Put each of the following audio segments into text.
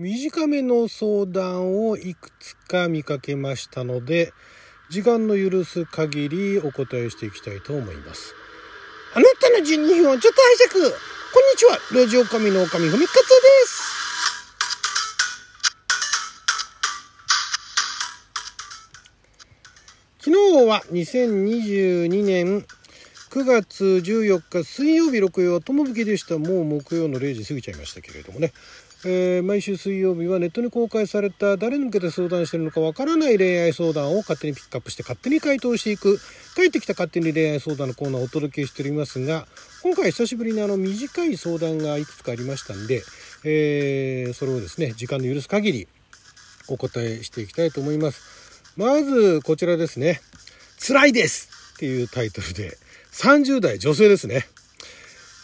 短めの相談をいくつか見かけましたので、時間の許す限りお答えしていきたいと思います。あなたの12分をちょっと拝借こんにちはラジオ神の神ふみかつです昨日は2022年9月14日水曜日6曜は友吹でした。もう木曜の0時過ぎちゃいましたけれどもね。えー、毎週水曜日はネットに公開された誰に向けて相談してるのかわからない恋愛相談を勝手にピックアップして勝手に回答していく帰ってきた勝手に恋愛相談のコーナーをお届けしておりますが今回久しぶりにあの短い相談がいくつかありましたんで、えー、それをですね時間の許す限りお答えしていきたいと思います。まずこちらですね。辛いですっていうタイトルで30代女性ですね。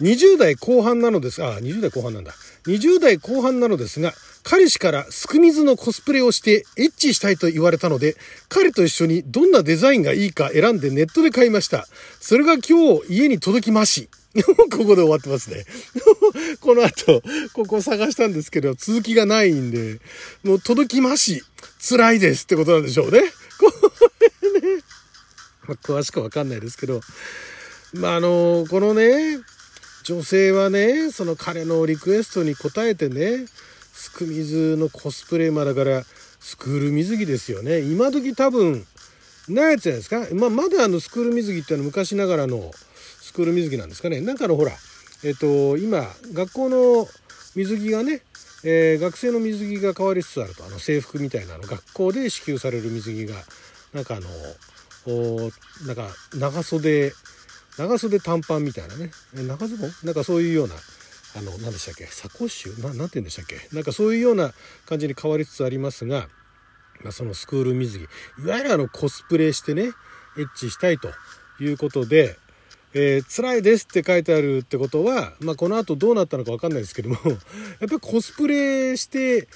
20代後半なのです。あ20代後半なんだ。20代後半なのですが、彼氏からすく水のコスプレをしてエッチしたいと言われたので、彼と一緒にどんなデザインがいいか選んでネットで買いました。それが今日家に届きまし。ここで終わってますね。この後、ここ探したんですけど、続きがないんで、もう届きまし。辛いですってことなんでしょうね。これね。まあ、詳しくわかんないですけど、まあ、あの、このね、女性はねその彼のリクエストに応えてねすく水のコスプレまだからスクール水着ですよね。今時多分ないやつじゃないですか、まあ、まだあのスクール水着っていうのは昔ながらのスクール水着なんですかね。なんかのほらえっと今学校の水着がね、えー、学生の水着が変わりつつあると。あの制服みたいなの。学校で支給される水着がなんかあのなんか長袖長袖短パンみたいなね。長ズボン？なんかそういうようなあの何でしたっけ？サコッシュ？ななんて言うんでしたっけ？なんかそういうような感じに変わりつつありますが、まあ、そのスクール水着。いわゆるあのコスプレしてねエッチしたいということで、えー、辛いですって書いてあるってことは、まあ、この後どうなったのか分かんないですけども やっぱりコスプレして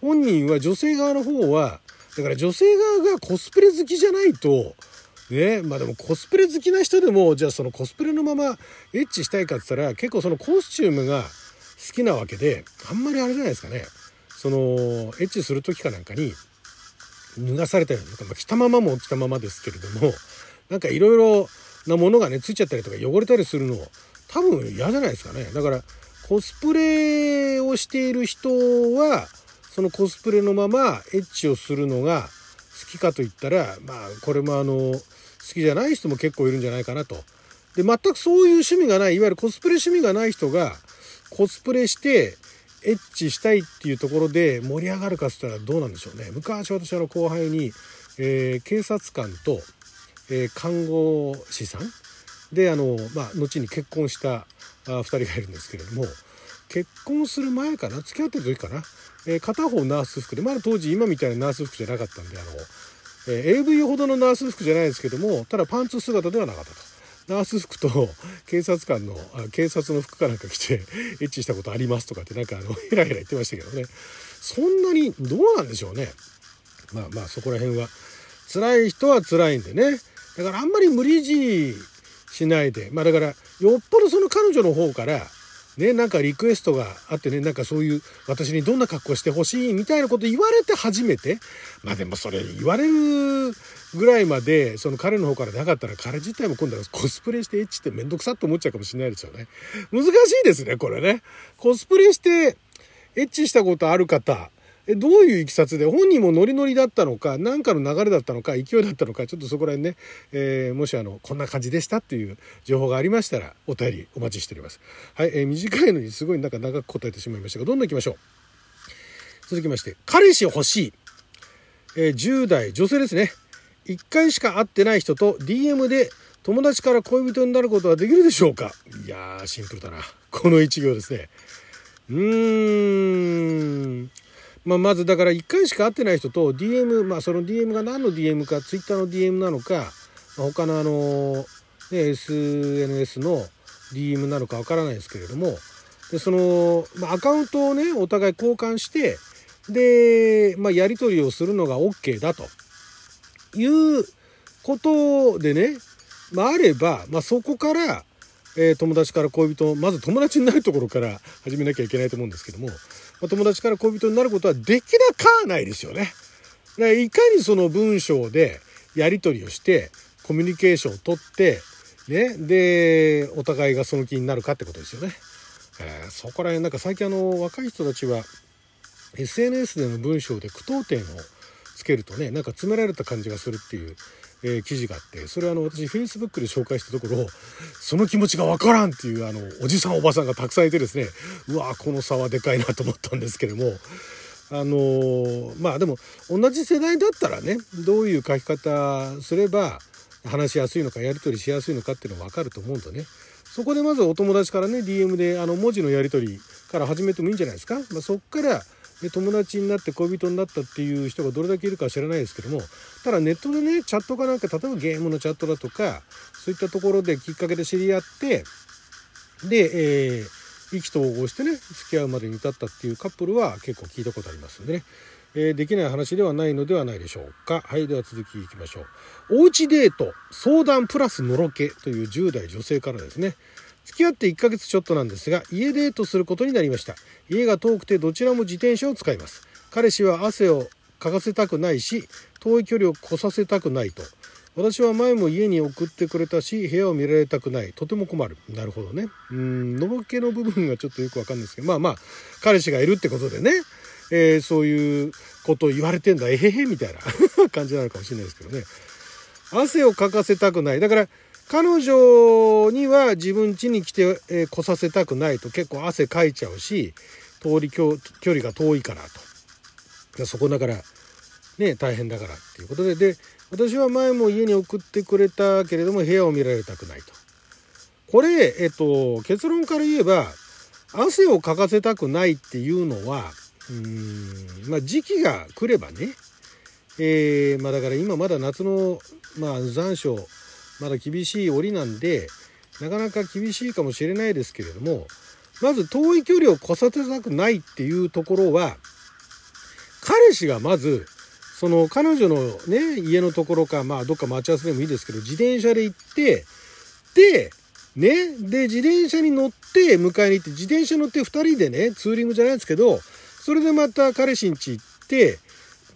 本人は女性側の方はだから女性側がコスプレ好きじゃないとね。まあでもコスプレ好きな人でもじゃあそのコスプレのままエッチしたいかって言ったら結構そのコスチュームが好きなわけであんまりあれじゃないですかね。そのエッチする時かなんかに脱がされたりとか、まあ、着たままも着たままですけれどもなんかいろいろなものがねついちゃったりとか汚れたりするの多分嫌じゃないですかね。だからコスプレをしている人はそのコスプレのままエッチをするのが好きかといったらまあこれもあのきじゃない人も結構いるんじゃないかなと。で、全くそういう趣味がない、いわゆるコスプレ趣味がない人が、コスプレして、エッチしたいっていうところで盛り上がるかっつったらどうなんでしょうね。昔私の後輩に、えー、警察官と、えー、看護師さんで、あの、まあ、後に結婚したあ2人がいるんですけれども、結婚する前かな？付き合ってる時かな、えー、片方ナース服で、まだ当時今みたいなナース服じゃなかったんで、あの、え、AV ほどのナース服じゃないですけどもただパンツ姿ではなかったと。ナース服と 警察官の警察の服かなんか着て エッチしたことありますとかってなんかあの ヘラヘラ言ってましたけどね。そんなにどうなんでしょうね。まあまあそこら辺は。辛い人は辛いんでね。だからあんまり無理強いしないで。まあだからよっぽどその彼女の方からね、なんかリクエストがあってね、なんかそういう私にどんな格好してほしいみたいなこと言われて初めて、まあでもそれ言われるぐらいまで、その彼の方からなかったら彼自体も今度はコスプレしてエッチってめんどくさって思っちゃうかもしれないですよね。難しいですね、これね。コスプレしてエッチしたことある方、えどういういきさつで本人もノリノリだったのか何かの流れだったのか勢いだったのかちょっとそこら辺ね、えー、もしあのこんな感じでしたっていう情報がありましたらお便りお待ちしております。はい、えー、短いのにすごいなんか長く答えてしまいましたがどんどん行きましょう？続きまして彼氏欲しい、えー、10代女性ですね。1回しか会ってない人と DM で友達から恋人になることはできるでしょうか？いやーシンプルだな。この1行ですね。うーん。まあ、まずだから1回しか会ってない人と DM、まあ、その DM が何の DM か Twitter の DM なのか他のあの、ね、SNS の DM なのかわからないですけれどもでその、まあ、アカウントをねお互い交換してで、まあ、やり取りをするのが OK だということでね、まあ、あれば、まあ、そこからえー、友達から恋人まず友達になるところから始めなきゃいけないと思うんですけどもま、友達から恋人になることはできなかないですよね。かいかにその文章でやり取りをしてコミュニケーションをとってねでお互いがその気になるかってことですよね。えー、そこら辺なんか最近あの若い人たちは SNS での文章で句読点をつけるとねなんか詰められた感じがするっていう、えー、記事があってそれはあの私 Facebook で紹介したところその気持ちがわからんっていうあのおじさんおばさんがたくさんいてですねうわこの差はでかいなと思ったんですけどもあのー、まあでも同じ世代だったらねどういう書き方すれば話しやすいのかやり取りしやすいのかっていうのが分かると思うんでね。そこでまずお友達からね DM であの文字のやり取りから始めてもいいんじゃないですか、まあ、そっからで友達になって恋人になったっていう人がどれだけいるかは知らないですけどもただネットでねチャットかなんか例えばゲームのチャットだとかそういったところできっかけで知り合ってで、えー意気投合してね付き合うまでに至ったっていうカップルは結構聞いたことありますんでね、え、できない話ではないのではないでしょうか。はいでは続きいきましょう。おうちデート相談プラスのろけという10代女性からですね。付き合って1ヶ月ちょっとなんですが家デートすることになりました。家が遠くてどちらも自転車を使います。彼氏は汗をかかせたくないし遠い距離を越させたくないと。私は前も家に送ってくれたし部屋を見られたくない。とても困る。なるほどね。うんのぼけの部分がちょっとよくわかんないですけど。まあまあ彼氏がいるってことでね、えー、そういうことを言われてんだ。えへへみたいな感じなのかもしれないですけどね。汗をかかせたくない。だから彼女には自分家に来て、えー、来させたくないと結構汗かいちゃうし通り距離が遠いからと。そこだからね大変だからっていうことで。で私は前も家に送ってくれたけれども部屋を見られたくないと。これ、えっと、結論から言えば汗をかかせたくないっていうのはうん、まあ、時期が来ればね、えー、まあ、だから今まだ夏の、まあ、残暑まだ厳しい折なんでなかなか厳しいかもしれないですけれどもまず遠い距離を越させたくないっていうところは彼氏がまずその彼女のね、家のところか、まあどっか待ち合わせでもいいですけど、自転車で行って、で、ね、で、自転車に乗って迎えに行って、自転車乗って2人でね、ツーリングじゃないですけど、それでまた彼氏ん家行って、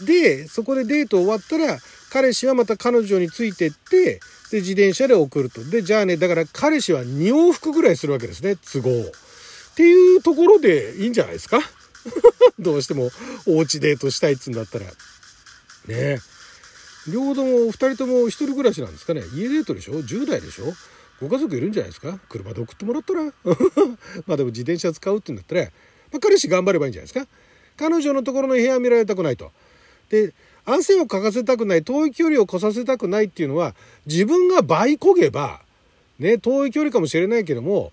で、そこでデート終わったら、彼氏はまた彼女についてって、で、自転車で送ると。で、じゃあね、だから彼氏は2往復ぐらいするわけですね、都合。っていうところでいいんじゃないですか？どうしてもお家デートしたいっつうんだったら。ねえ両方とも2人とも一人暮らしなんですかね？家デートでしょ？10代でしょ？ご家族いるんじゃないですか？車で送ってもらったら まあでも自転車使うって言うんだったら、まあ、彼氏頑張ればいいんじゃないですか？彼女のところの部屋見られたくないと。で汗をかかせたくない遠い距離を越させたくないっていうのは自分が倍焦げばね遠い距離かもしれないけども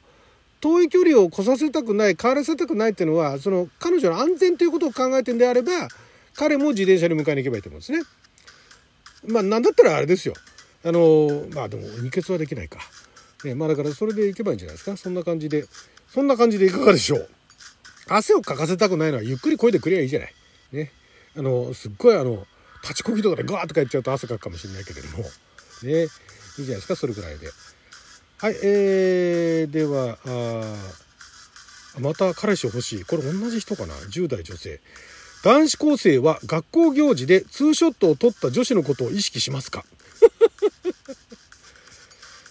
遠い距離を越させたくない変わらせたくないっていうのはその彼女の安全ということを考えてんであれば彼も自転車に迎えに行けばいいと思うんですね。まあなんだったらあれですよ。あのまあでも二欠はできないか。ね、まあだからそれで行けばいいんじゃないですか。そんな感じで。そんな感じでいかがでしょう。汗をかかせたくないのはゆっくり漕いでくればいいじゃない。ね。あの、すっごいあの、立ちこぎとかでガーッとか言っちゃうと汗かくかもしれないけれども。ね。いいじゃないですか。それぐらいで。はい。えー、では、あまた彼氏欲しい。これ同じ人かな ?10 代女性。男子高生は学校行事でツーショットを撮った女子のことを意識しますか？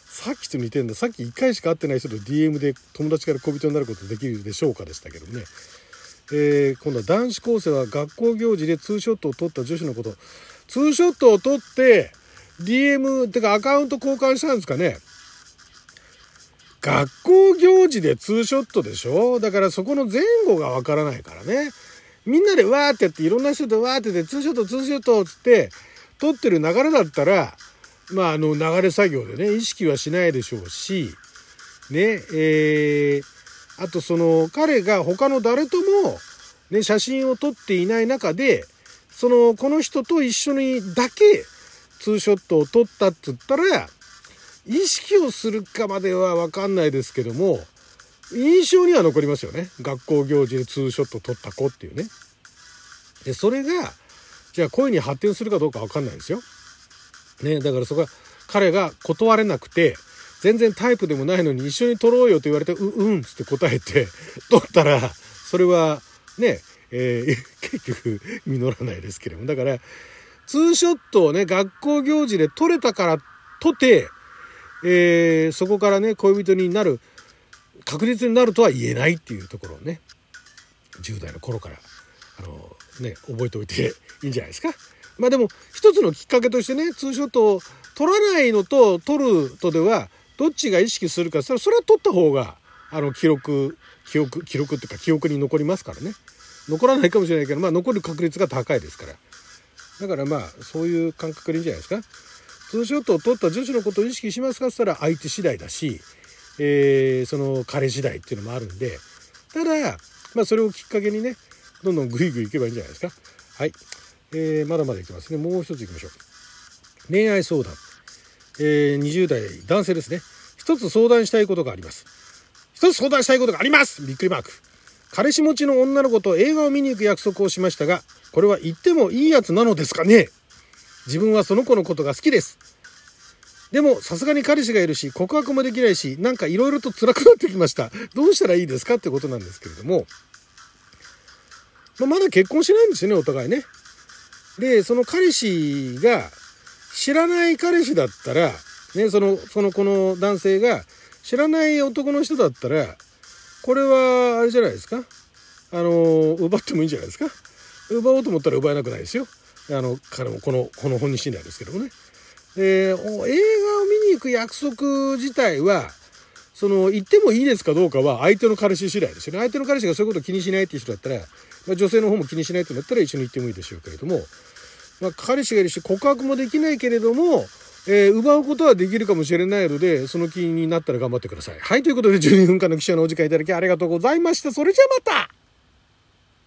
さっきと似てんだ。さっき1回しか会ってない人と DM で友達から恋人になることできるでしょうかでしたけどね。えー、今度は男子高生は学校行事でツーショットを撮った女子のこと。ツーショットを撮って、DM、てかアカウント交換したんですかね。学校行事でツーショットでしょ？だからそこの前後がわからないからね。みんなでわーってやっていろんな人とわーってやってツーショットツーショットっつって撮ってる流れだったらまああの流れ作業でね意識はしないでしょうしねえー、あとその彼が他の誰ともね写真を撮っていない中でそのこの人と一緒にだけツーショットを撮ったって言ったら意識をするかまでは分かんないですけども印象には残りますよね。学校行事でツーショット撮った子っていうね。で、それが、じゃあ恋に発展するかどうかわかんないですよ。ね、だからそこは彼が断れなくて、全然タイプでもないのに一緒に撮ろうよと言われて、う、うんって答えて、撮ったら、それはね、えー、結局実らないですけれども。だから、ツーショットをね、学校行事で撮れたからとて、えー、そこからね、恋人になる、確実になるとは言えないっていうところをね、10代の頃から、あの、ね、覚えておいていいんじゃないですか。まあでも、一つのきっかけとしてね、ツーショットを撮らないのと撮るとでは、どっちが意識するか、それは撮った方が、あの、記録、記憶、記録っていうか記憶に残りますからね。残らないかもしれないけど、まあ残る確率が高いですから。だからまあ、そういう感覚でいいんじゃないですか。ツーショットを撮った女子のことを意識しますかって言ったら相手次第だし、えー、その彼次第っていうのもあるんで、ただ、まあそれをきっかけにね、どんどんグイグイいけばいいんじゃないですか。はい。えー、まだまだいきますね。もう一ついきましょう。恋愛相談。えー、20代男性ですね。一つ相談したいことがあります。一つ相談したいことがありますびっくりマーク。彼氏持ちの女の子と映画を見に行く約束をしましたが、これは言ってもいいやつなのですかね自分はその子のことが好きです。でも、さすがに彼氏がいるし、告白もできないし、なんか色々と辛くなってきました。どうしたらいいですかってことなんですけれども、まあ、まだ結婚してないんですよね、お互いね。で、その彼氏が、知らない彼氏だったら、ね、その、そのこの男性が、知らない男の人だったら、これは、あれじゃないですか？あの、奪ってもいいんじゃないですか？奪おうと思ったら奪えなくないですよ。あの、彼もこの、この本に次第ですけどもね。で、映画を見に行く約束自体は、その、行ってもいいですかどうかは相手の彼氏次第ですよね。相手の彼氏がそういうことを気にしないっていう人だったら、まあ、女性の方も気にしないってなったら一緒に行ってもいいでしょうけれども、まあ、彼氏がいるし告白もできないけれども、えー、奪うことはできるかもしれないので、その気になったら頑張ってください。はい、ということで12分間の記者のお時間いただきありがとうございました。それじゃあまた